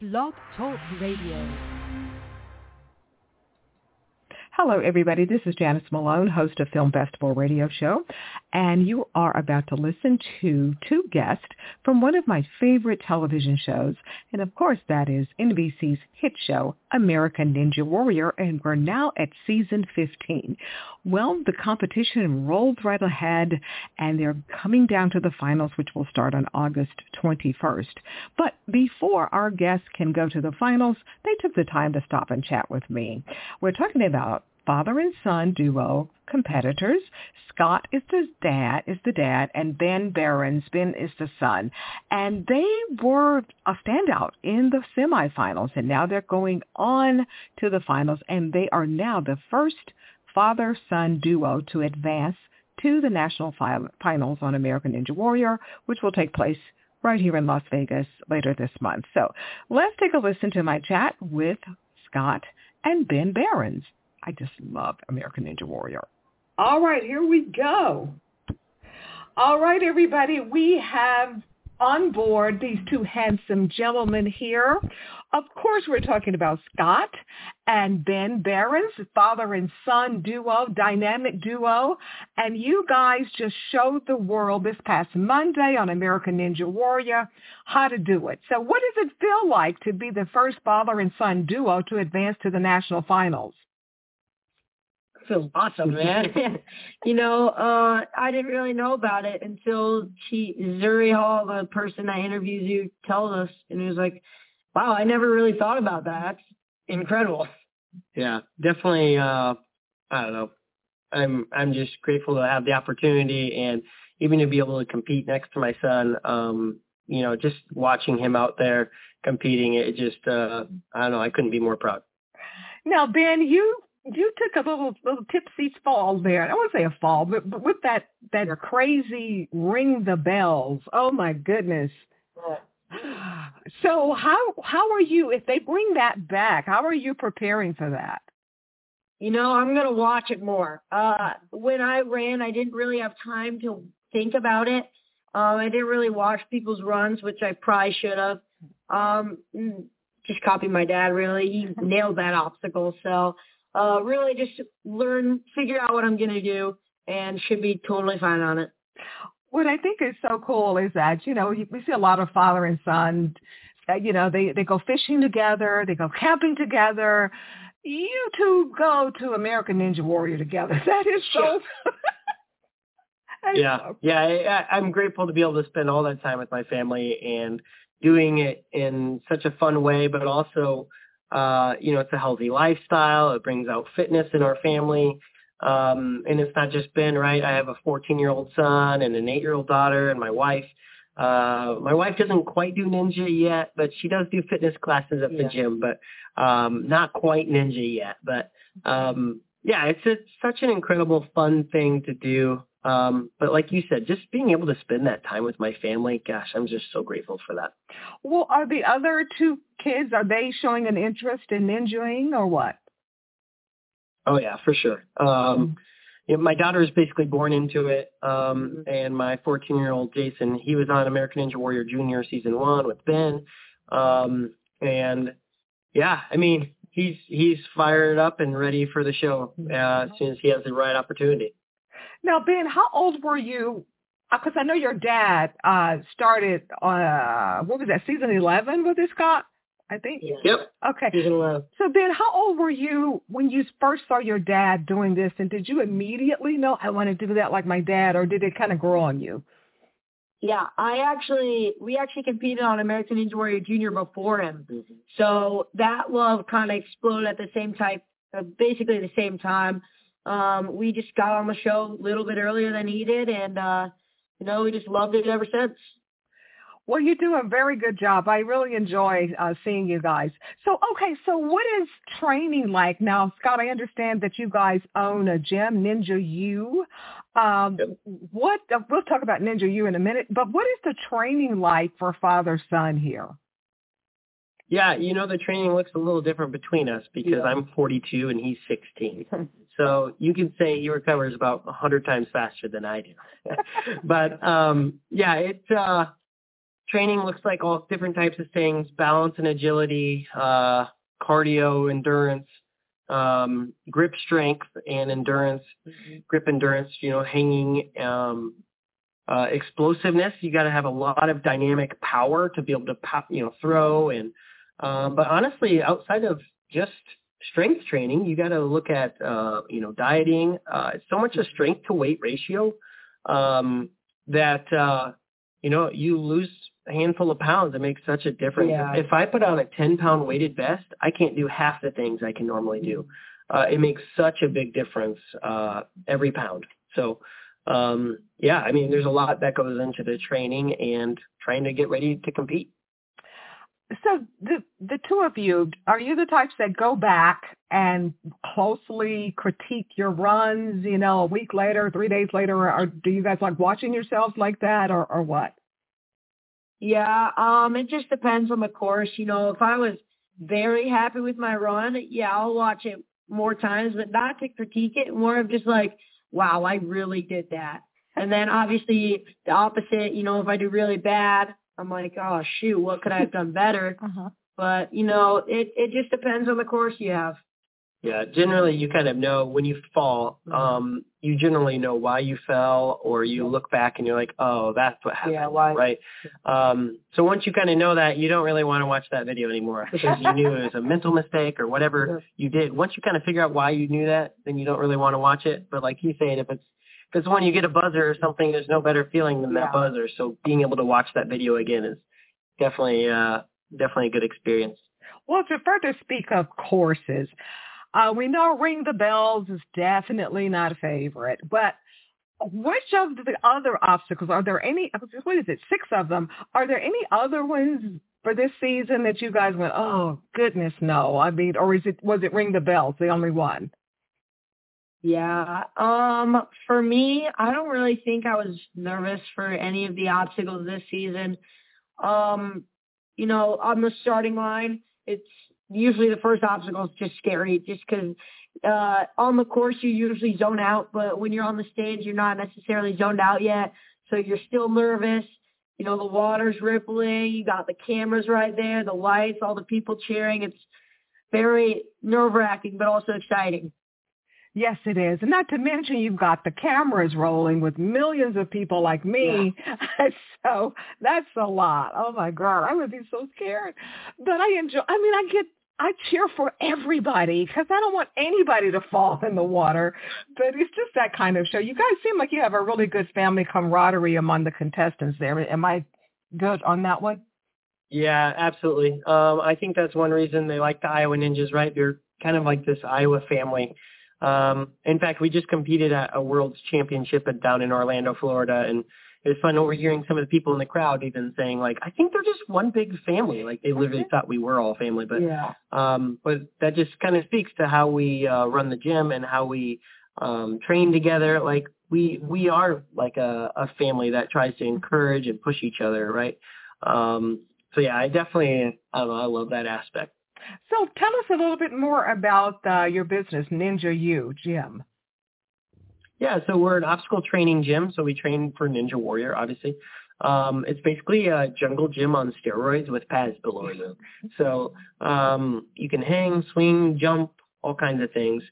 Blog Talk Radio. Hello, everybody. This is Janice Malone, host of Film Festival Radio Show, and you are about to listen to two guests from one of my favorite television shows, and of course that is NBC's hit show, American Ninja Warrior, and we're now at season 15. Well, the competition rolled right ahead, and they're coming down to the finals, which will start on August 21st. But before our guests can go to the finals, they took the time to stop and chat with me. We're talking about father and son duo competitors. Scott is the dad, is the dad, and Ben Behrends, Ben is the son. And they were a standout in the semifinals, and now they're going on to the finals, and they are now the first father-son duo to advance to the national finals on American Ninja Warrior, which will take place right here in Las Vegas later this month. So let's take a listen to my chat with Scott and Ben Behrends. I just love American Ninja Warrior. All right, here we go. All right, everybody, we have on board these two handsome gentlemen here. Of course, we're talking about Scott and Ben Behrends, father and son duo, dynamic duo. And you guys just showed the world this past Monday on American Ninja Warrior how to do it. So what does it feel like to be the first father and son duo to advance to the national finals? Feels awesome, man. you know, uh, I didn't really know about it until she, Zuri Hall, the person that interviews you, told us, and it was like, wow, I never really thought about that. That's incredible. Yeah, definitely. Uh, I don't know. I'm I'm just grateful to have the opportunity and even to be able to compete next to my son. Um, you know, just watching him out there competing, it just uh, I don't know. I couldn't be more proud. Now, Ben, you you took a little little tipsy fall there. I wouldn't say a fall, but, but with that that crazy ring the bells. Oh my goodness. So how how are you if they bring that back? How are you preparing for that? You know, I'm gonna watch it more. Uh, when I ran, I didn't really have time to think about it. Um, I didn't really watch people's runs, which I probably should have. Um, mm, just copy my dad. Really, he nailed that obstacle. So uh, really just learn, figure out what I'm going to do and should be totally fine on it. What I think is so cool is that, you know, we see a lot of father and son, uh, you know, they, they go fishing together, they go camping together. You two go to American Ninja Warrior together. That is so... yeah, so yeah, I, I'm grateful to be able to spend all that time with my family and doing it in such a fun way, but also uh, you know, it's a healthy lifestyle. It brings out fitness in our family. Um, and it's not just Ben, right? I have a 14 year old son and an eight year old daughter and my wife. Uh, my wife doesn't quite do ninja yet, but she does do fitness classes at the yeah. gym, but, um, not quite ninja yet. But, um, yeah, it's, it's such an incredible fun thing to do. Um, but like you said, just being able to spend that time with my family, gosh, I'm just so grateful for that. Well, are the other two kids, are they showing an interest in ninjaing or what? Oh yeah, for sure. Um, mm-hmm. you know, my daughter is basically born into it. Um, and my 14 year old Jason, he was on American Ninja Warrior Junior season one with Ben. Um, and yeah, I mean, he's, he's fired up and ready for the show, uh, as soon as he has the right opportunity. Now, Ben, how old were you? Because uh, I know your dad uh, started, uh, what was that, season 11 with this Scott? I think. Yep. Okay. Season 11. So Ben, how old were you when you first saw your dad doing this? And did you immediately know I want to do that like my dad, or did it kind of grow on you? Yeah, I actually, we actually competed on American Ninja Warrior Junior before him. Mm-hmm. So that love kind of exploded at the same time, uh, basically the same time. Um, we just got on the show a little bit earlier than he did, and uh, you know, we just loved it ever since. Well, you do a very good job. I really enjoy uh, seeing you guys. So, okay, so what is training like now, Scott? I understand that you guys own a gym, Ninja U. Um, yep. What uh, we'll talk about Ninja U in a minute, but what is the training like for father son here? Yeah, you know the training looks a little different between us because yeah. I'm 42 and he's 16. so you can say he recovers about 100 times faster than I do. but um yeah, it's uh training looks like all different types of things: balance and agility, uh, cardio, endurance, um, grip strength and endurance, mm-hmm. grip endurance. You know, hanging. Um, uh, explosiveness, you got to have a lot of dynamic power to be able to, pop, you know, throw and. Um, but honestly, outside of just strength training, you got to look at, uh, you know, dieting. Uh, it's so much a strength to weight ratio um, that, uh, you know, you lose a handful of pounds. It makes such a difference. Yeah. If I put on a 10 pound weighted vest, I can't do half the things I can normally do. Uh, it makes such a big difference uh, every pound. So, um, yeah, I mean, there's a lot that goes into the training and trying to get ready to compete so the the two of you are you the types that go back and closely critique your runs you know a week later three days later or do you guys like watching yourselves like that or or what? Yeah um it just depends on the course you know. If i was very happy with my run yeah i'll watch it more times but not to critique it more of just like wow i really did that. And then obviously the opposite you know if i do really bad I'm like, oh shoot, what could I have done better? Uh-huh. But you know, it it just depends on the course you have. Yeah, generally you kind of know when you fall, mm-hmm. um, you generally know why you fell, or you look back and you're like, oh, that's what happened, yeah, why? right? Um, so once you kind of know that, you don't really want to watch that video anymore because you knew it was a mental mistake or whatever you did. Once you kind of figure out why you knew that, then you don't really want to watch it. But like he's saying, if it's because when you get a buzzer or something, there's no better feeling than that buzzer. So being able to watch that video again is definitely uh, definitely a good experience. Well, to further speak of courses, uh, we know Ring the Bells is definitely not a favorite, but which of the other obstacles are there any? What is it? Six of them. Are there any other ones for this season that you guys went? Oh goodness, no. I mean, or is it was it Ring the Bells the only one? Yeah. Um, for me, I don't really think I was nervous for any of the obstacles this season. Um, you know, on the starting line, it's usually the first obstacle is just scary just because uh, on the course you usually zone out, but when you're on the stage, you're not necessarily zoned out yet. So you're still nervous. You know, the water's rippling. You got the cameras right there, the lights, all the people cheering. It's very nerve wracking, but also exciting. Yes, it is. And not to mention you've got the cameras rolling with millions of people like me. Yeah. so that's a lot. Oh my God. I would be so scared. But I enjoy, I mean, I get, I cheer for everybody because I don't want anybody to fall in the water. But it's just that kind of show. You guys seem like you have a really good family camaraderie among the contestants there. Am I good on that one? Yeah, absolutely. Um, I think that's one reason they like the Iowa Ninjas, right? They're kind of like this Iowa family. Um, in fact, we just competed at a World's Championship down in Orlando, Florida, and it was fun overhearing some of the people in the crowd even saying like, I think they're just one big family. Like they literally thought we were all family, but yeah. um, but that just kind of speaks to how we uh, run the gym and how we um, train together. Like we we are like a, a family that tries to encourage and push each other, right? Um, so yeah, I definitely I don't know, I love that aspect. So tell us a little bit more about uh, your business, Ninja U Gym. Yeah, so we're an obstacle training gym. So we train for Ninja Warrior, obviously. Um, it's basically a jungle gym on steroids with pads below you. So um, you can hang, swing, jump, all kinds of things.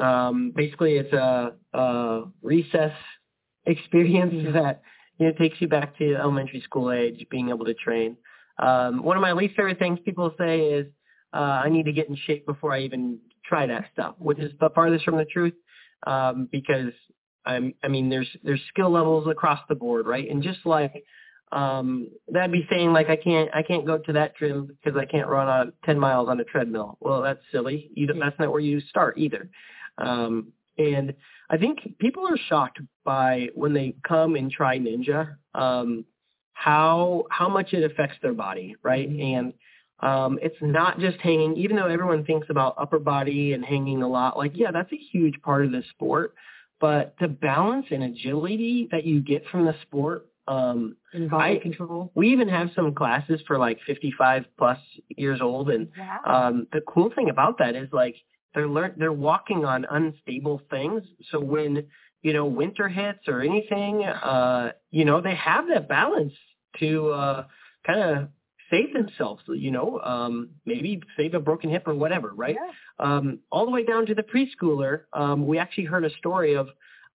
Um, basically, it's a, a recess experience that you know takes you back to elementary school age, being able to train. Um, one of my least favorite things people say is uh, I need to get in shape before I even try that stuff, which is the farthest from the truth. Um, because I'm, I mean, there's, there's skill levels across the board, right? And just like, um, that'd be saying like, I can't, I can't go to that gym because I can't run on 10 miles on a treadmill. Well, that's silly. You don't, that's not where you start either. Um, and I think people are shocked by when they come and try Ninja, um, how, how much it affects their body, right? Mm-hmm. And, um, it's not just hanging, even though everyone thinks about upper body and hanging a lot, like, yeah, that's a huge part of the sport. But the balance and agility that you get from the sport, um, and body I, control. We even have some classes for like 55 plus years old. And wow. um, the cool thing about that is like they're learn they're walking on unstable things. So when, you know, winter hits or anything, uh, you know, they have that balance to, uh, kind of save themselves, you know, um, maybe save a broken hip or whatever, right? Yeah. Um, all the way down to the preschooler. Um, we actually heard a story of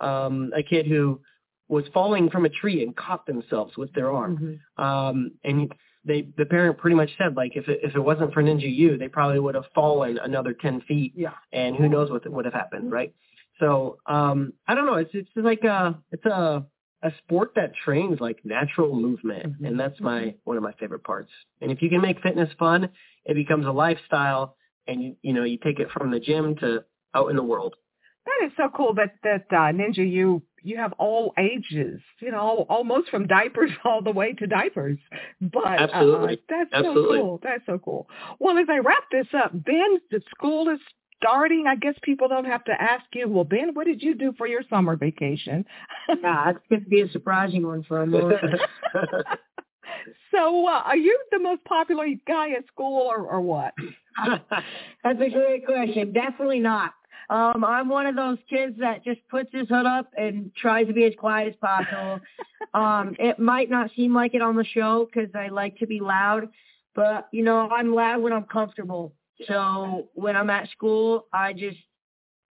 um, a kid who was falling from a tree and caught themselves with their arm. Mhm. Um, and they, the parent pretty much said, like, if it, if it wasn't for Ninja U, they probably would have fallen another 10 feet Yeah. and who knows what would have happened, right? So, um, I don't know. It's, it's like a, it's a, a sport that trains like natural movement. Mhm. And that's my, one of my favorite parts. And if you can make fitness fun, it becomes a lifestyle and you, you know, you take it from the gym to out in the world. That is so cool that that uh, Ninja U you have all ages, you know, almost from diapers all the way to diapers. But Absolutely. Uh, that's Absolutely. so cool. That's so cool. Well, as I wrap this up, Ben, the school is starting. I guess people don't have to ask you. Well, Ben, what did you do for your summer vacation? Yeah, it's going to be a surprising one for him. so, uh, are you the most popular guy at school, or, or what? That's a great question. Definitely not. Um, I'm one of those kids that just puts his hood up and tries to be as quiet as possible. um, it might not seem like it on the show because I like to be loud, but you know, I'm loud when I'm comfortable. So when I'm at school, I just,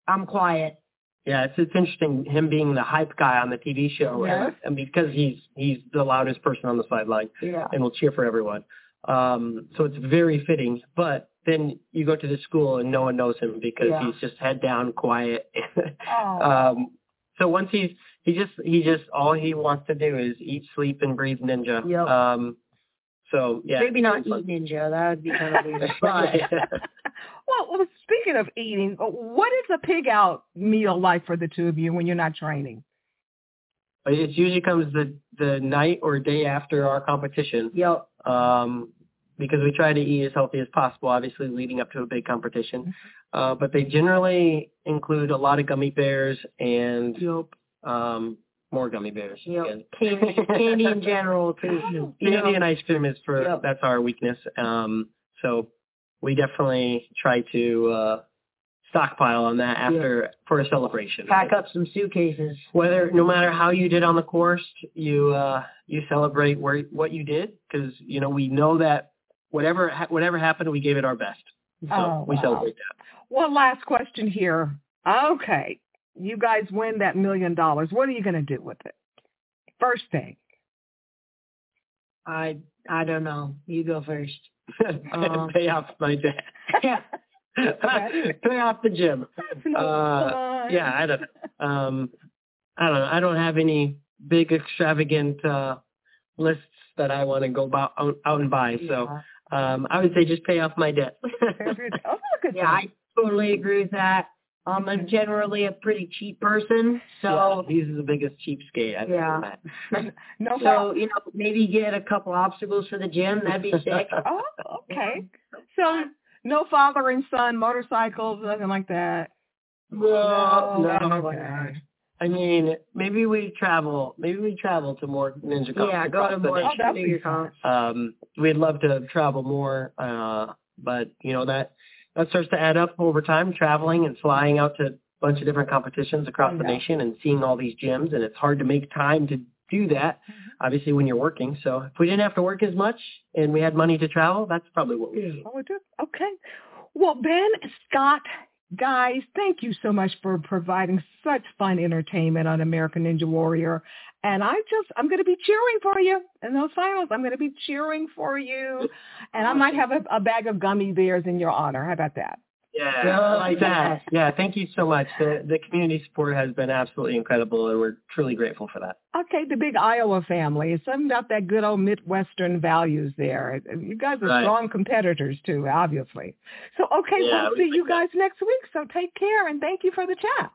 I'm quiet. Yeah, it's it's interesting him being the hype guy on the TV show, Yeah. and, and because he's he's the loudest person on the sideline Yeah. and will cheer for everyone. Um, so it's very fitting. But then you go to the school and no one knows him because Yeah. he's just head down, quiet. Oh, um, so once he's he just he just all he wants to do is eat, sleep, and breathe ninja. Yep. Um, so yeah, Maybe not it's eat fun. ninja. That would be kind of weird. But well, well, speaking of eating, uh, what is a pig out meal like for the two of you when you're not training? It usually comes the the night or day after our competition. yep. um, because we try to eat as healthy as possible, obviously leading up to a big competition. Uh, but they generally include a lot of gummy bears and Yep. um, more gummy bears. Yep. Candy, candy in general too. Candy know, and ice cream is for Yep. that's our weakness. Um, so we definitely try to uh, stockpile on that after for a celebration. pack up some suitcases. Whether no matter how you did on the course, you uh, you celebrate where what you did because you know we know that whatever ha- whatever happened, we gave it our best. So Oh, we wow. celebrate that. One last question here. Okay, you guys win that million dollars. What are you going to do with it? First thing. I I don't know. You go first. Um, Pay off my debt. Yeah. Okay. Pay off the gym. No, Uh. Yeah, I don't. Um, I don't know. I don't have any big extravagant uh, lists that I want to go about, out, out and buy. So um, I would say just pay off my debt. Oh, Yeah, I totally agree with that. Um, I'm generally a pretty cheap person, so he's the biggest cheapskate I've Yeah. ever met. no so you know maybe get a couple obstacles for the gym. That'd be sick. Oh, okay. So no father and son motorcycles, nothing like that. No, no. okay. I mean, maybe we travel. Maybe we travel to more ninja comps Yeah, go to more Oh, that'd bigger be fun. comps. Um, we'd love to travel more, uh, but you know that that starts to add up over time. Traveling and flying out to a bunch of different competitions across the nation and seeing all these gyms, and it's hard to make time to do that. Mm-hmm. Obviously, when you're working. So if we didn't have to work as much and we had money to travel, that's probably what we. Oh, do. Okay. Well, Ben, Scott, guys, thank you so much for providing such fun entertainment on American Ninja Warrior. And I just, I'm going to be cheering for you in those finals. I'm going to be cheering for you. And I might have a, a bag of gummy bears in your honor. How about that? Yeah, I like that. Yeah, thank you so much. The the community support has been absolutely incredible, and we're truly grateful for that. Okay, the big Iowa family. Something about that good old Midwestern values there. You guys are Right. strong competitors too, obviously. So, okay, Yeah, we'll we see you like that. guys next week. So take care and thank you for the chat.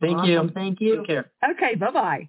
Thank Awesome. you. Thank you. Take care. Okay, bye-bye.